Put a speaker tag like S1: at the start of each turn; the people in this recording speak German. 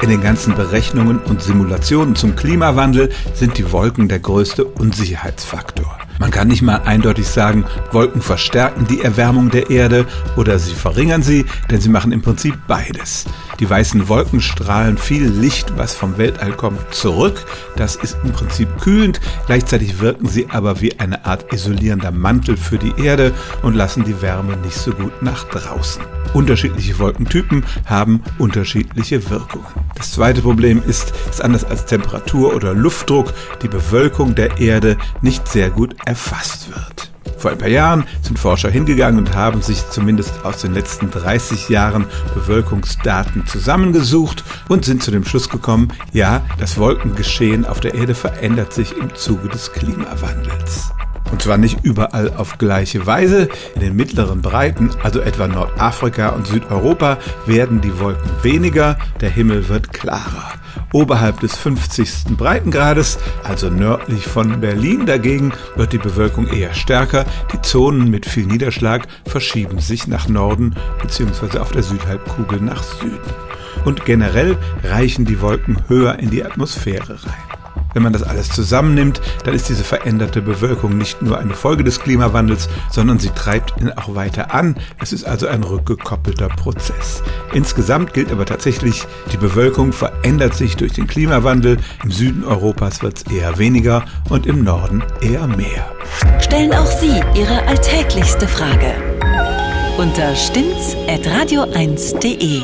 S1: In den ganzen Berechnungen und Simulationen zum Klimawandel sind die Wolken der größte Unsicherheitsfaktor. Man kann nicht mal eindeutig sagen, Wolken verstärken die Erwärmung der Erde oder sie verringern sie, denn sie machen im Prinzip beides. Die weißen Wolken strahlen viel Licht, was vom Weltall kommt, zurück. Das ist im Prinzip kühlend. Gleichzeitig wirken sie aber wie eine Art isolierender Mantel für die Erde und lassen die Wärme nicht so gut nach draußen. Unterschiedliche Wolkentypen haben unterschiedliche Wirkungen. Das zweite Problem ist, dass anders als Temperatur oder Luftdruck die Bewölkung der Erde nicht sehr gut erfasst wird. Vor ein paar Jahren sind Forscher hingegangen und haben sich zumindest aus den letzten 30 Jahren Bewölkungsdaten zusammengesucht und sind zu dem Schluss gekommen, ja, das Wolkengeschehen auf der Erde verändert sich im Zuge des Klimawandels. Und zwar nicht überall auf gleiche Weise. In den mittleren Breiten, also etwa Nordafrika und Südeuropa, werden die Wolken weniger, der Himmel wird klarer. Oberhalb des 50. Breitengrades, also nördlich von Berlin dagegen, wird die Bewölkung eher stärker. Die Zonen mit viel Niederschlag verschieben sich nach Norden bzw. auf der Südhalbkugel nach Süden. Und generell reichen die Wolken höher in die Atmosphäre rein. Wenn man das alles zusammennimmt, dann ist diese veränderte Bewölkung nicht nur eine Folge des Klimawandels, sondern sie treibt ihn auch weiter an. Es ist also ein rückgekoppelter Prozess. Insgesamt gilt aber tatsächlich, die Bewölkung verändert sich durch den Klimawandel. Im Süden Europas wird es eher weniger und im Norden eher mehr.
S2: Stellen auch Sie Ihre alltäglichste Frage unter stimmtz.radio1.de.